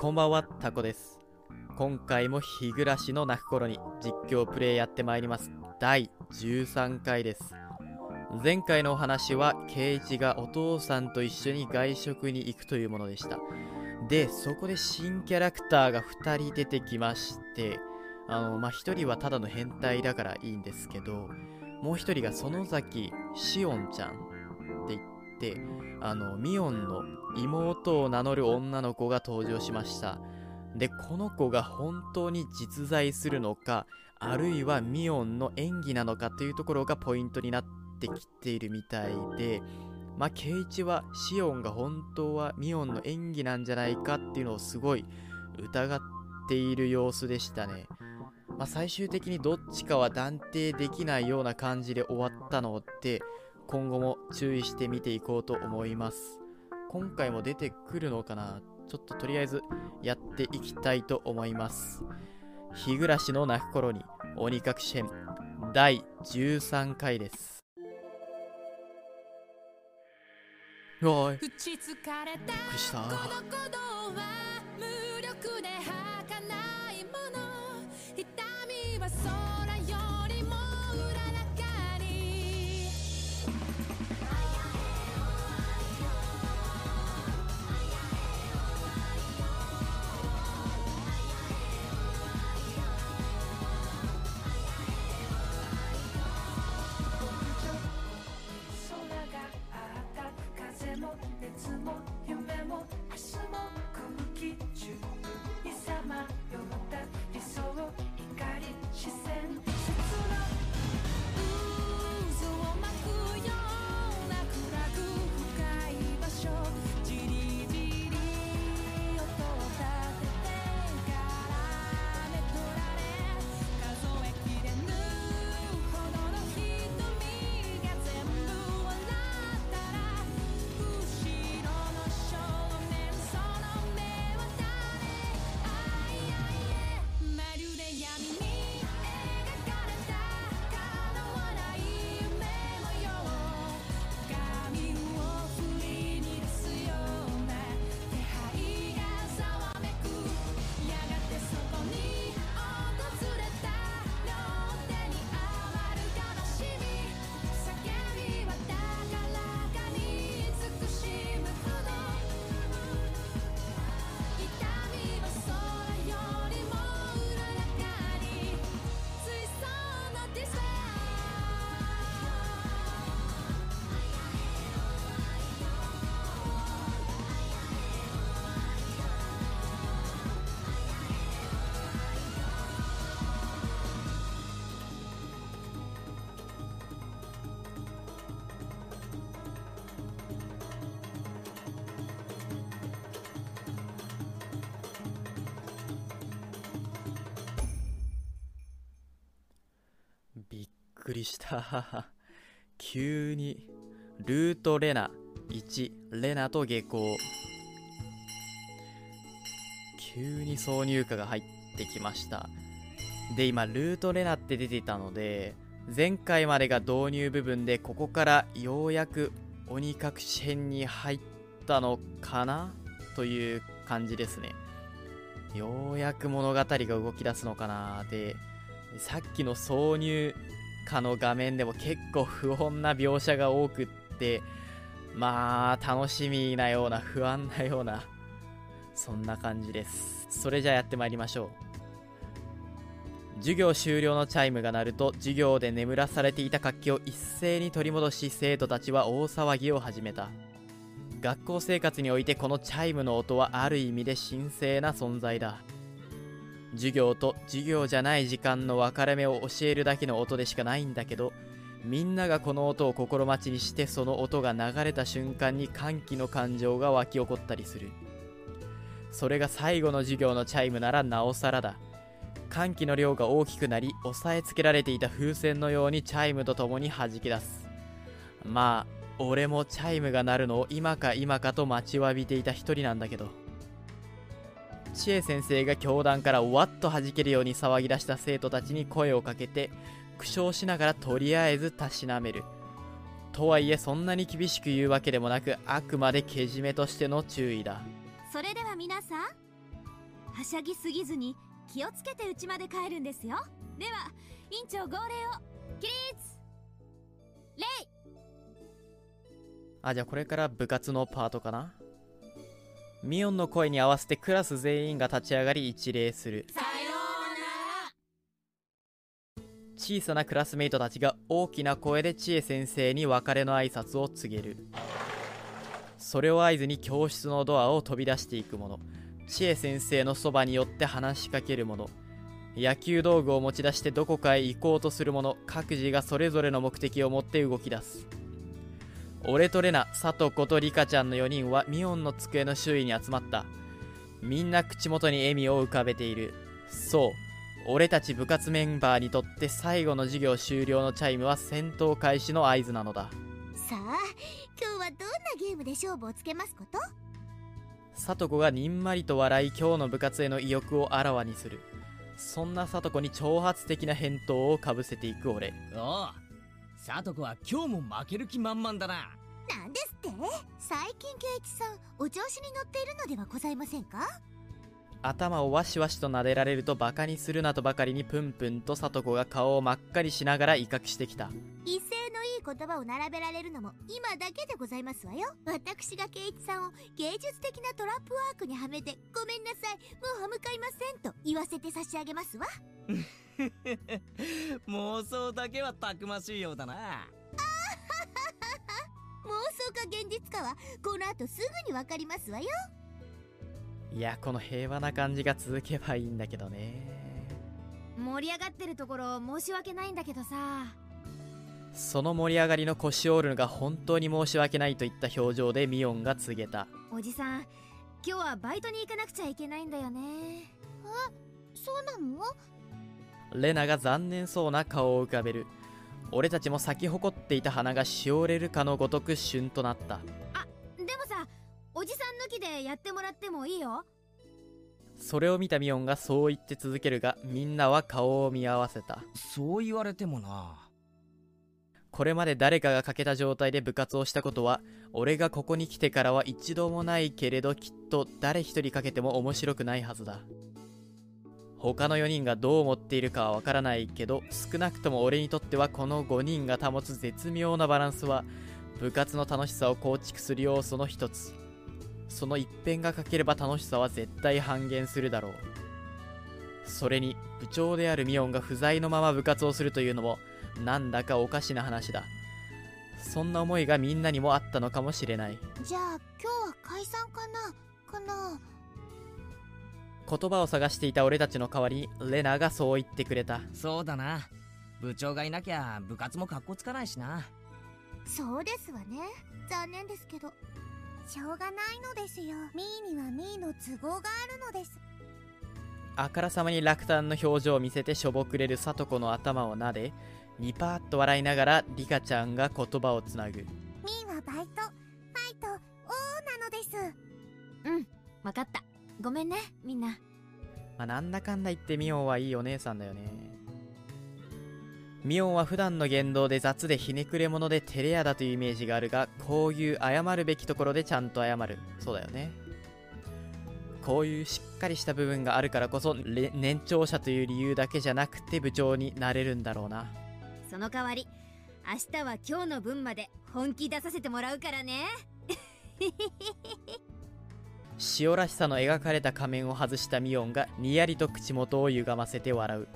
こんばんは、タコです。今回も日暮らしの泣く頃に実況プレイやってまいります。第13回です。前回のお話は、圭一がお父さんと一緒に外食に行くというものでした。で、そこで新キャラクターが2人出てきまして、あの、まあ、1人はただの変態だからいいんですけど、もう1人が園崎しおんちゃんって言って、あの、ミオンの妹を名乗る女の子が登場しました。で、この子が本当に実在するのか、あるいはミオンの演技なのかというところがポイントになってきているみたいで、まあ、ケイチはシオンが本当はミオンの演技なんじゃないかっていうのをすごい疑っている様子でしたね。まあ、最終的にどっちかは断定できないような感じで終わったので、今後も注意して見ていこうと思います。今回も出てくるのかな？ちょっととりあえずやっていきたいと思います。日暮らしの泣く頃に鬼隠し編第13回です。おい、びっくりした。くりした。急に、ルートレナ1、レナと下校。急に挿入歌が入ってきました。で、今、ルートレナって出てたので、前回までが導入部分で、ここからようやく鬼隠し編に入ったのかな？という感じですね。ようやく物語が動き出すのかな？で、さっきの挿入歌の画面でも結構不穏な描写が多くってまあ楽しみなような不安なようなそんな感じです。それじゃあやってまいりましょう。授業終了のチャイムが鳴ると授業で眠らされていた活気を一斉に取り戻し生徒たちは大騒ぎを始めた。学校生活においてこのチャイムの音はある意味で神聖な存在だ。授業と授業じゃない時間の分かれ目を教えるだけの音でしかないんだけどみんながこの音を心待ちにしてその音が流れた瞬間に歓喜の感情が湧き起こったりする。それが最後の授業のチャイムならなおさらだ。歓喜の量が大きくなり押さえつけられていた風船のようにチャイムとともに弾き出す。まあ俺もチャイムが鳴るのを今か今かと待ちわびていた一人なんだけど。知恵先生が教壇からわっと弾けるように騒ぎ出した生徒たちに声をかけて苦笑しながらとりあえずたしなめる。とはいえそんなに厳しく言うわけでもなくあくまでけじめとしての注意だ。それでは皆さんはしゃぎすぎずに気をつけて家まで帰るんですよ。では院長号令を起立。礼あじゃあこれから部活のパートかな？ミオンの声に合わせてクラス全員が立ち上がり一礼する。小さなクラスメイトたちが大きな声で千恵先生に別れの挨拶を告げる。それを合図に教室のドアを飛び出していく者千恵先生のそばに寄って話しかける者野球道具を持ち出してどこかへ行こうとする者各自がそれぞれの目的を持って動き出す。俺とレナ佐藤子とリカちゃんの4人はミオンの机の周囲に集まった。みんな口元に笑みを浮かべている。そう俺たち部活メンバーにとって最後の授業終了のチャイムは戦闘開始の合図なのだ。さあ今日はどんなゲームで勝負をつけますこと？里子がにんまりと笑い今日の部活への意欲をあらわにする。そんな里子に挑発的な返答をかぶせていく俺。おうさとこは今日も負ける気満々だな。なんですって？最近圭一さんお調子に乗っているのではございませんか？頭をわしわしと撫でられるとバカにするなとばかりにプンプンと里子が顔を真っ赤にしながら威嚇してきた。威勢のいい言葉を並べられるのも今だけでございますわよ。私が圭一さんを芸術的なトラップワークにはめてごめんなさい。もう歯向かいませんと言わせて差し上げますわ 妄想だけはたくましいようだな。妄想か現実かはこの後すぐにわかりますわよ。いやこの平和な感じが続けばいいんだけどね。盛り上がってるところ申し訳ないんだけどさ。その盛り上がりの腰を折るのが本当に申し訳ないといった表情でミオンが告げた。おじさん今日はバイトに行かなくちゃいけないんだよね。あそうなの？レナが残念そうな顔を浮かべる。俺たちも咲き誇っていた花がしおれるかのごとく旬となった。でもさおじさん抜きでやってもらってもいいよ。それを見たミオンがそう言って続けるがみんなは顔を見合わせた。そう言われてもな。これまで誰かが欠けた状態で部活をしたことは俺がここに来てからは一度もないけれどきっと誰一人かけても面白くないはずだ他の4人がどう思っているかはわからないけど少なくとも俺にとってはこの5人が保つ絶妙なバランスは部活の楽しさを構築する要素の一つ。その一辺が欠ければ楽しさは絶対半減するだろう。それに部長であるミオンが不在のまま部活をするというのもなんだかおかしな話だ。そんな思いがみんなにもあったのかもしれない。じゃあ今日は解散かな？かな言葉を探していた俺たちの代わりにレナがそう言ってくれた。そうだな。部長がいなきゃ部活も格好つかないしな。そうですわね。残念ですけどしょうがないのですよ。ミーにはミーの都合があるのです。あからさまに落胆の表情を見せてしょぼくれる聡子の頭を撫でニパーッと笑いながらリカちゃんが言葉をつなぐ。ミーはバイト。ファイト王なのです。うんわかったごめんねみんな。まあ、なんだかんだ言ってミオンはいいお姉さんだよね。ミオンは普段の言動で雑でひねくれ者で照れ屋だというイメージがあるがこういう謝るべきところでちゃんと謝る。そうだよね。こういうしっかりした部分があるからこそれ年長者という理由だけじゃなくて部長になれるんだろうな。その代わり明日は今日の分まで本気出させてもらうからね塩らしさの描かれた仮面を外したミオンがにやりと口元を歪ませて笑う。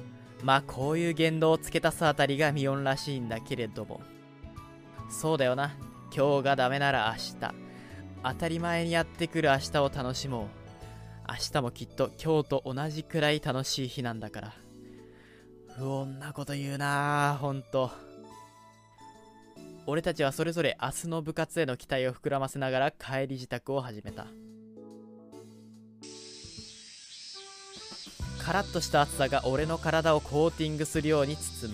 まあこういう言動をつけたすあたりがミオンらしいんだけれども。そうだよな。今日がダメなら明日。当たり前にやってくる明日を楽しもう。明日もきっと今日と同じくらい楽しい日なんだから。不穏なこと言うなあほんと。俺たちはそれぞれ明日の部活への期待を膨らませながら帰り支度を始めた。カラッとした暑さが俺の体をコーティングするように包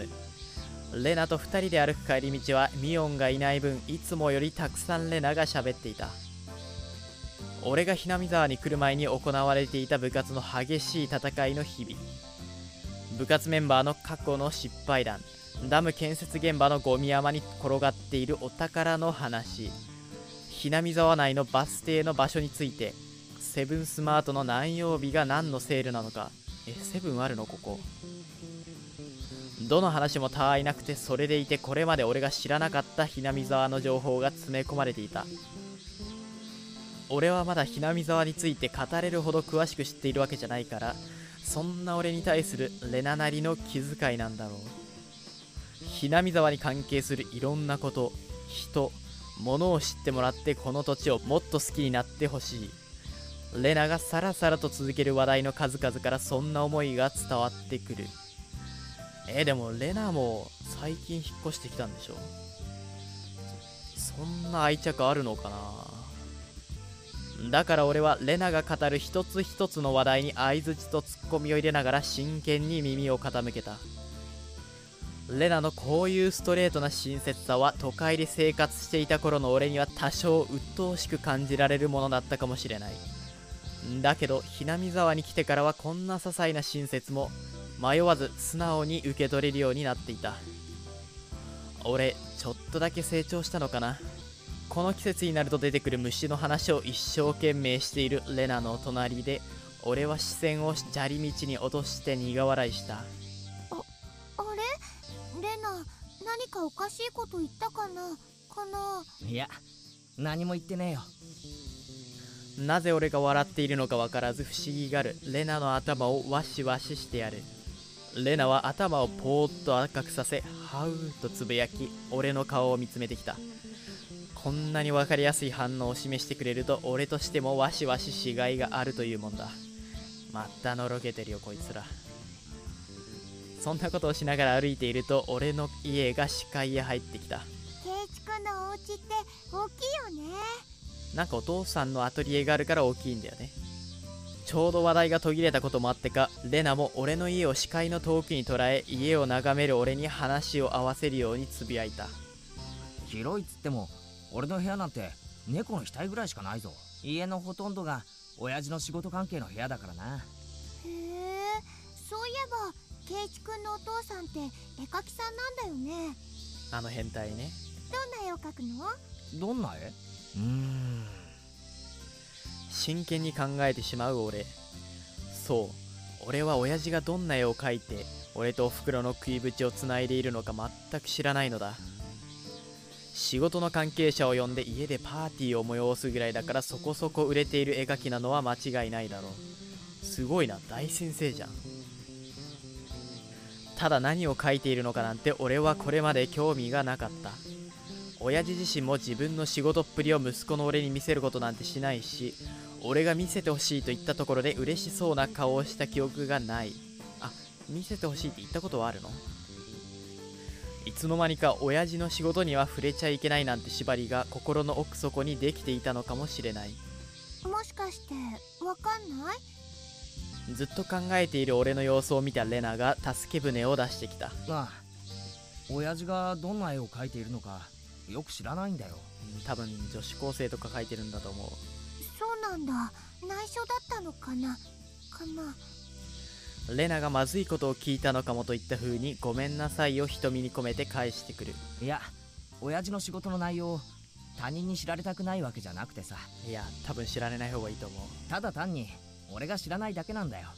む。レナと2人で歩く帰り道はミオンがいない分いつもよりたくさんレナが喋っていた。俺がひなみ沢に来る前に行われていた部活の激しい戦いの日々。部活メンバーの過去の失敗談。ダム建設現場のゴミ山に転がっているお宝の話。ひなみ沢内のバス停の場所についてセブンスマートの何曜日が何のセールなのか。えセブンあるの？ここ。どの話もたわいなくてそれでいてこれまで俺が知らなかったひなみ沢の情報が詰め込まれていた。俺はまだひなみ沢について語れるほど詳しく知っているわけじゃないからそんな俺に対するレナなりの気遣いなんだろう。ひなみ沢に関係するいろんなこと人物を知ってもらってこの土地をもっと好きになってほしい。レナがさらさらと続ける話題の数々からそんな思いが伝わってくる。えーでもレナも最近引っ越してきたんでしょ？そんな愛着あるのかな？だから俺はレナが語る一つ一つの話題に相づちとツッコミを入れながら真剣に耳を傾けた。レナのこういうストレートな親切さは都会で生活していた頃の俺には多少鬱陶しく感じられるものだったかもしれない。だけどひなみ沢に来てからはこんな些細な親切も迷わず素直に受け取れるようになっていた。俺ちょっとだけ成長したのかな。この季節になると出てくる虫の話を一生懸命しているレナの隣で俺は視線を砂利道に落として苦笑いした。あれ？レナ何かおかしいこと言ったかな？かないや何も言ってねえよなぜ俺が笑っているのか分からず不思議がる。レナの頭をワシワシしてやる。レナは頭をポーッと赤くさせハウーとつぶやき俺の顔を見つめてきた。こんなに分かりやすい反応を示してくれると俺としてもワシワシしがいがあるというもんだ。またのろけてるよこいつら。そんなことをしながら歩いていると俺の家が視界へ入ってきた。ケイチくんのお家って大きいよね。なんかお父さんのアトリエがあるから大きいんだよね。ちょうど話題が途切れたこともあってかレナも俺の家を視界の遠くに捉え家を眺める俺に話を合わせるようにつぶやいた。広いっつっても俺の部屋なんて猫の額ぐらいしかないぞ。家のほとんどが親父の仕事関係の部屋だからな。へえそういえばケイチくんのお父さんって絵描きさんなんだよね。あの変態ね。どんな絵を描くの？どんな絵？真剣に考えてしまう俺。そう。俺は親父がどんな絵を描いて俺とおふくろの食いぶちをつないでいるのか全く知らないのだ。仕事の関係者を呼んで家でパーティーを催すぐらいだからそこそこ売れている絵描きなのは間違いないだろう。すごいな。大先生じゃん。ただ何を描いているのかなんて俺はこれまで興味がなかった。親父自身も自分の仕事っぷりを息子の俺に見せることなんてしないし俺が見せてほしいと言ったところで嬉しそうな顔をした記憶がない。あ見せてほしいって言ったことはあるの？いつの間にか親父の仕事には触れちゃいけないなんて縛りが心の奥底にできていたのかもしれない。もしかしてわかんない？ずっと考えている俺の様子を見たレナが助け舟を出してきた。ああ親父がどんな絵を描いているのかよく知らないんだよ。うん多分女子高生とか描いてるんだと思う。そうなんだ。内緒だったのかな？かな？レナがまずいことを聞いたのかもといった風にごめんなさいを瞳に込めて返してくる。いや親父の仕事の内容を他人に知られたくないわけじゃなくてさ。いや多分知られない方がいいと思う。ただ単に俺が知らないだけなんだよ。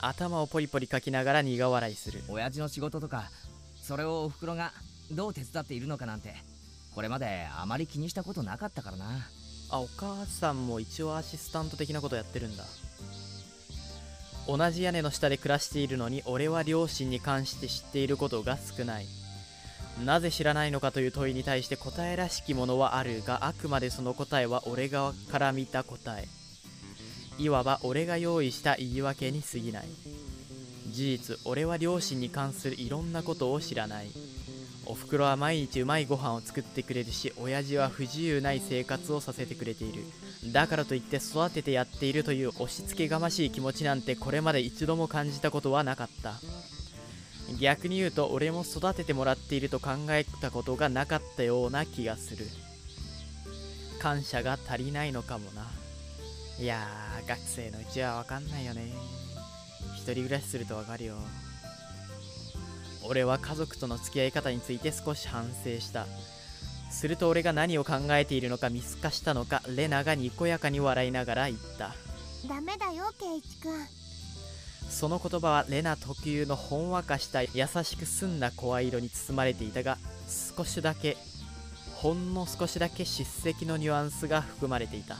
頭をポリポリかきながら苦笑いする。親父の仕事とかそれをおふくろがどう手伝っているのかなんて。これまであまり気にしたことなかったからな。あお母さんも一応アシスタント的なことやってるんだ。同じ屋根の下で暮らしているのに俺は両親に関して知っていることが少ない。なぜ知らないのかという問いに対して答えらしきものはあるがあくまでその答えは俺側から見た答え。いわば俺が用意した言い訳に過ぎない。事実俺は両親に関するいろんなことを知らない。おふくろは毎日うまいご飯を作ってくれるし親父は不自由ない生活をさせてくれている。だからといって育ててやっているという押し付けがましい気持ちなんてこれまで一度も感じたことはなかった。逆に言うと俺も育ててもらっていると考えたことがなかったような気がする。感謝が足りないのかもな。いやー学生のうちはわかんないよね。一人暮らしするとわかるよ。俺は家族との付き合い方について少し反省した。すると俺が何を考えているのか見透かしたのかレナがにこやかに笑いながら言った。ダメだよケイチくんその言葉はレナ特有のほんわかした優しく澄んだ声色に包まれていたが少しだけほんの少しだけ叱責のニュアンスが含まれていた。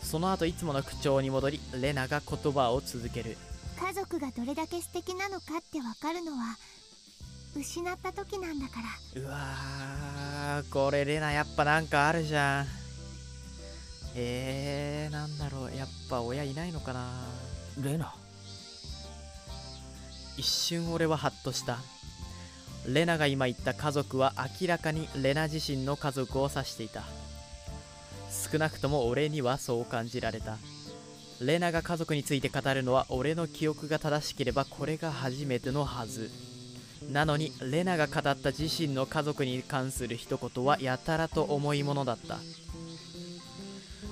その後いつもの口調に戻りレナが言葉を続ける家族がどれだけ素敵なのかってわかるのは失った時なんだから。うわーこれレナやっぱなんかあるじゃん。えー、なんだろう。やっぱ親いないのかな。レナ？一瞬俺はハッとした。レナが今言った家族は明らかにレナ自身の家族を指していた。少なくとも俺にはそう感じられたレナが家族について語るのは俺の記憶が正しければこれが初めてのはず。なのにレナが語った自身の家族に関する一言はやたらと重いものだった。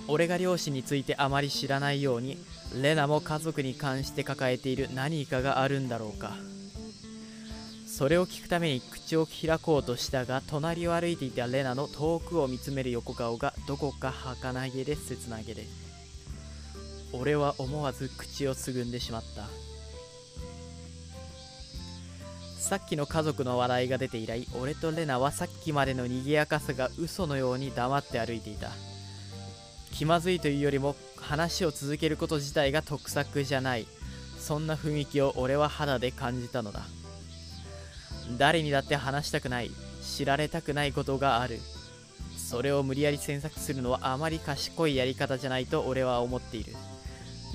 俺が両親についてあまり知らないようにレナも家族に関して抱えている何かがあるんだろうか。それを聞くために口を開こうとしたが隣を歩いていたレナの遠くを見つめる横顔がどこか儚げで切なげで。俺は思わず口をつぐんでしまった。さっきの家族の話題が出て以来俺とレナはさっきまでの賑やかさが嘘のように黙って歩いていた。気まずいというよりも話を続けること自体が得策じゃない。そんな雰囲気を俺は肌で感じたのだ。誰にだって話したくない。知られたくないことがある。それを無理やり詮索するのはあまり賢いやり方じゃないと俺は思っている。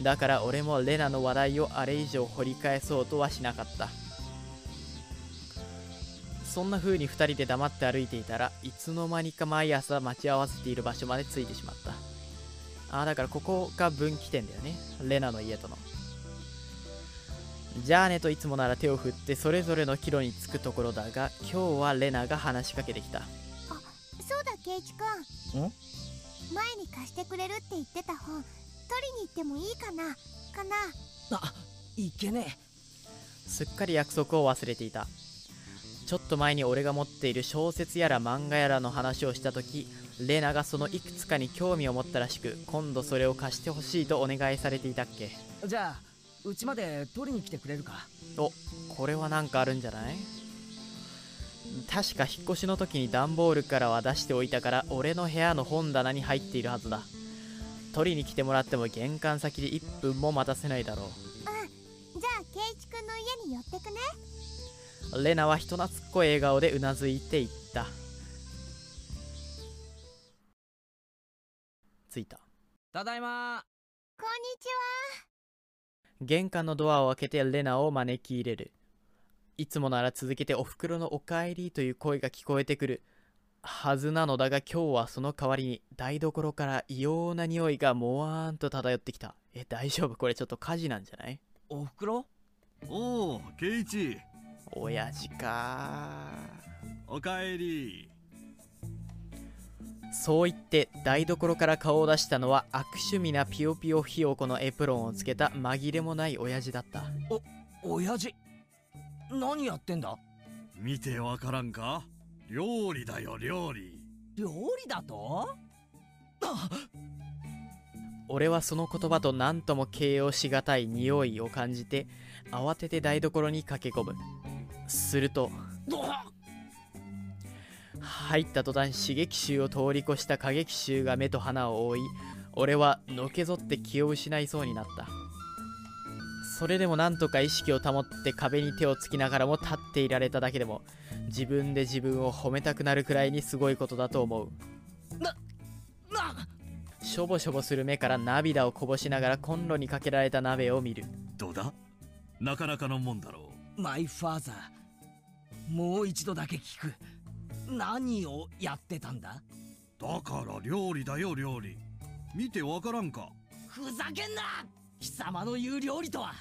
だから俺もレナの話題をあれ以上掘り返そうとはしなかった。そんな風に2人で黙って歩いていたらいつの間にか毎朝待ち合わせている場所まで着いてしまった。ああだからここが分岐点だよね。レナの家との。じゃあねといつもなら手を振ってそれぞれの帰路に着くところだが今日はレナが話しかけてきた。そうだケイチくんん？前に貸してくれるって言ってた本取りに行ってもいいかな？かな？あいけねすっかり約束を忘れていた。ちょっと前に俺が持っている小説やら漫画やらの話をした時レナがそのいくつかに興味を持ったらしく今度それを貸してほしいとお願いされていたっけ。えじゃあうちまで取りに来てくれるか？おこれはなんかあるんじゃない？確か引っ越しの時に段ボールからは出しておいたから俺の部屋の本棚に入っているはずだ取りに来てもらっても玄関先で1分も待たせないだろう。んじゃあケイチくんの家に寄ってくね。うレナは人懐っこい笑顔でうなずいていった。着いた。ただいま。こんにち玄関のドアを開けてレナを招き入れる。いつもなら続けておふくろのおかえりという声が聞こえてくるはずなのだが今日はその代わりに台所から異様な匂いがもわーんと漂ってきた。え大丈夫？これちょっと火事なんじゃない？おふくろ？おおケイチ。親父か。おかえり。そう言って台所から顔を出したのは悪趣味なピヨピヨひよこのエプロンをつけた紛れもない親父だった。親父何やってんだ？見てわからんか？料理だよ料理。料理だと？あ俺はその言葉と何とも形容しがたい匂いを感じて慌てて台所に駆け込む。するとど入った途端刺激臭を通り越した過激臭が目と鼻を覆い俺はのけぞって気を失いそうになった。それでもなんとか意識を保って壁に手をつきながらも立っていられただけでも自分で自分を褒めたくなるくらいにすごいことだと思う。なしょぼしょぼする目から涙をこぼしながらコンロにかけられた鍋を見る。どうだ？なかなかのもんだろマイファーザーもう一度だけ聞く。何をやってたんだ？うだから料理だよ料理。見てわからんか。ふざけんな！貴様の言う料理とは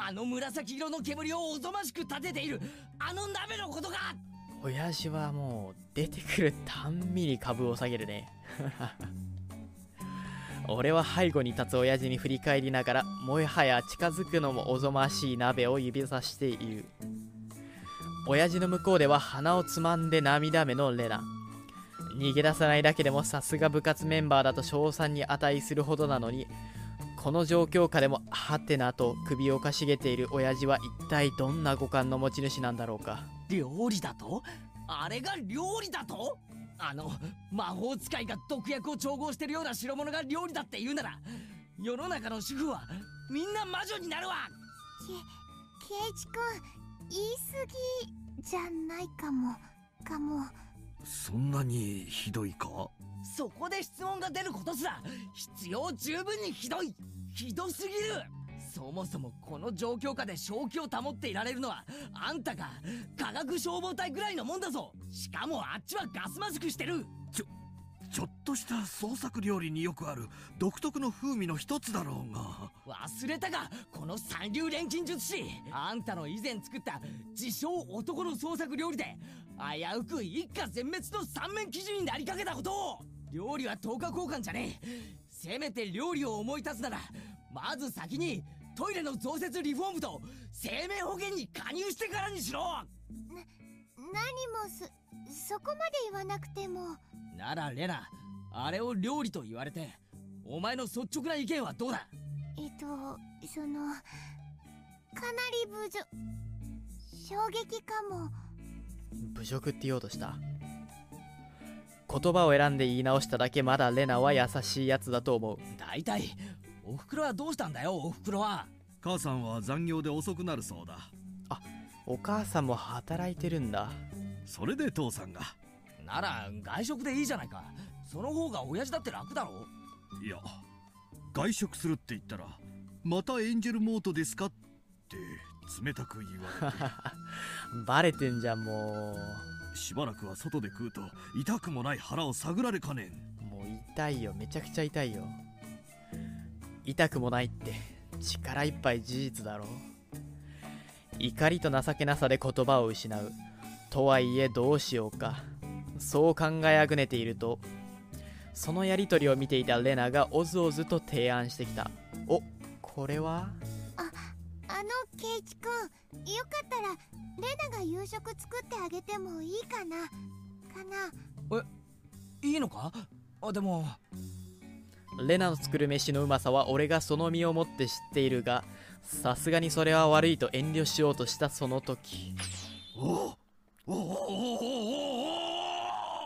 あの紫色の煙をおぞましく立てている。あの鍋のことか。親父はもう出てくるたんびに株を下げるね。俺は背後に立つ親父に振り返りながらもはや近づくのもおぞましい鍋を指さして言う親父の向こうでは鼻をつまんで涙目のレナ。逃げ出さないだけでもさすが部活メンバーだと称賛に値するほどなのにこの状況下でもハテナと首をかしげている親父は一体どんな五感の持ち主なんだろうか？料理だと？あれが料理だと？あの魔法使いが毒薬を調合してるような代物が料理だって言うなら世の中の主婦はみんな魔女になるわ！ケイチくん言い過ぎじゃないかもかも。そんなにひどいか？そこで質問が出ることすら必要十分にひどい。ひどすぎる。そもそもこの状況下で正気を保っていられるのはあんたが化学消防隊ぐらいのもんだぞ。しかもあっちはガスマスクしてる。ちょっとした創作料理によくある独特の風味の一つだろうが。忘れたかこの三流錬金術師。あんたの以前作った自称男の創作料理で危うく一家全滅の三面記事になりかけたことを料理は10日交換じゃねえ。せめて料理を思い立つならまず先にトイレの増設リフォームと生命保険に加入してからにしろ。何もそそこまで言わなくても。ならレナあれを料理と言われてお前の率直な意見はどうだ？えっとそのかなり侮辱衝撃かも。侮辱って言おうとした？言葉を選んで言い直しただけまだレナは優しいやつだと思う。大体おふくろはどうしたんだよおふくろは。母さんは残業で遅くなるそうだ。お母さんも働いてるんだ。それで父さんが。なら外食でいいじゃないか。その方が親父だって楽だろ。いや外食するって言ったらまたエンジェルモートですかって冷たく言われて。バレてんじゃんもしばらくは外で食うと痛くもない腹を探られかねん。うもう痛いよ。めちゃくちゃ痛いよ。痛くもないって。力いっぱい事実だろ。怒りと情けなさで言葉を失う。とはいえどうしようか。そう考えあぐねているとそのやりとりを見ていたレナがおずおずと提案してきた。おこれは？あのケイチくんよかったらレナが夕食作ってあげてもいいかな？かな？いいのか？あでも。レナの作る飯のうまさは俺がその身をもって知っているがさすがにそれは悪いと遠慮しようとしたその時。おおおおおお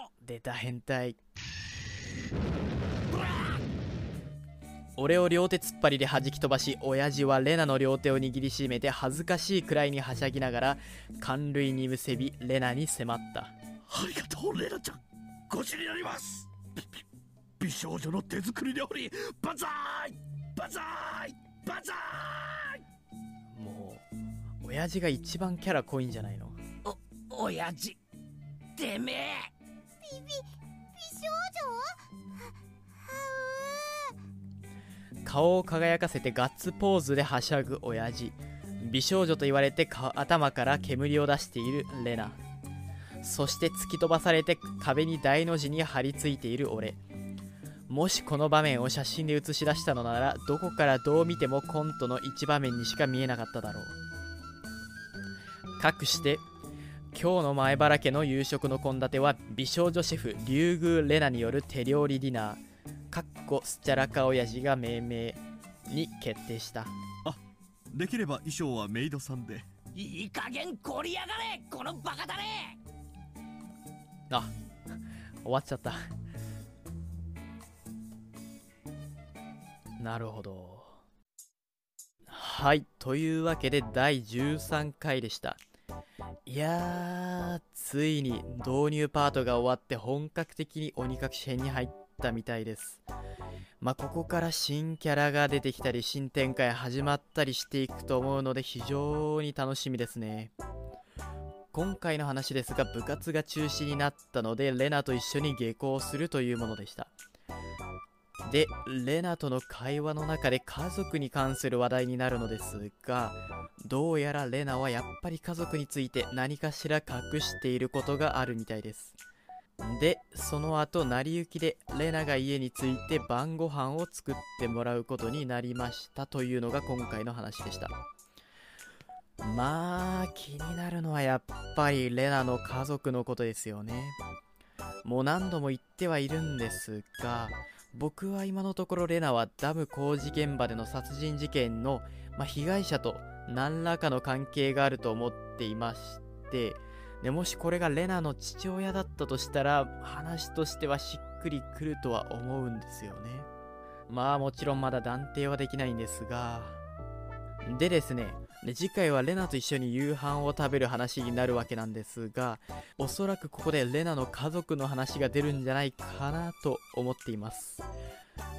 お出た変態俺を両手突っ張りで弾き飛ばし親父はレナの両手を握りしめて恥ずかしいくらいにはしゃぎながら寒類にむせびレナに迫った。ありがとうレナちゃんごちになります。美少女の手作り料理バザーイバザーイバザーイ。もう親父が一番キャラ濃いんじゃないの？親父てめえ。ビビ美少女？顔を輝かせてガッツポーズではしゃぐ親父。美少女と言われて頭から煙を出しているレナ。そして突き飛ばされて壁に大の字に張り付いている俺。もしこの場面を写真で写し出したのならどこからどう見てもコントの一場面にしか見えなかっただろう。かくして今日の前原家の夕食の献立は美少女シェフ竜宮レナによる手料理ディナー。かっこスチャラカ親父が命名に決定した。できれば衣装はメイドさんで。いい加減こりやがれこのバカだねあ終わっちゃった。なるほど。はいというわけで第13回でした。いやーついに導入パートが終わって本格的に鬼隠し編に入ったみたいです。まあここから新キャラが出てきたり新展開始まったりしていくと思うので非常に楽しみですね。今回の話ですが部活が中止になったのでレナと一緒に下校するというものでした。でレナとの会話の中で家族に関する話題になるのですがどうやらレナはやっぱり家族について何かしら隠していることがあるみたいです。でその後成り行きでレナが家に着いて晩ご飯を作ってもらうことになりましたというのが今回の話でした。まあ気になるのはやっぱりレナの家族のことですよね。もう何度も言ってはいるんですが僕は今のところレナはダム工事現場での殺人事件の、まあ、被害者と何らかの関係があると思っていましてでもしこれがレナの父親だったとしたら話としてはしっくりくるとは思うんですよね。まあもちろんまだ断定はできないんですが。でですねで次回はレナと一緒に夕飯を食べる話になるわけなんですがおそらくここでレナの家族の話が出るんじゃないかなと思っています。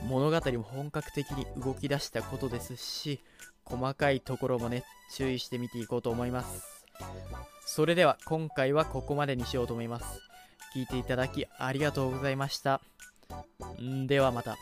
物語も本格的に動き出したことですし細かいところもね注意して見ていこうと思います。それでは今回はここまでにしようと思います。聞いていただきありがとうございました。ではまた。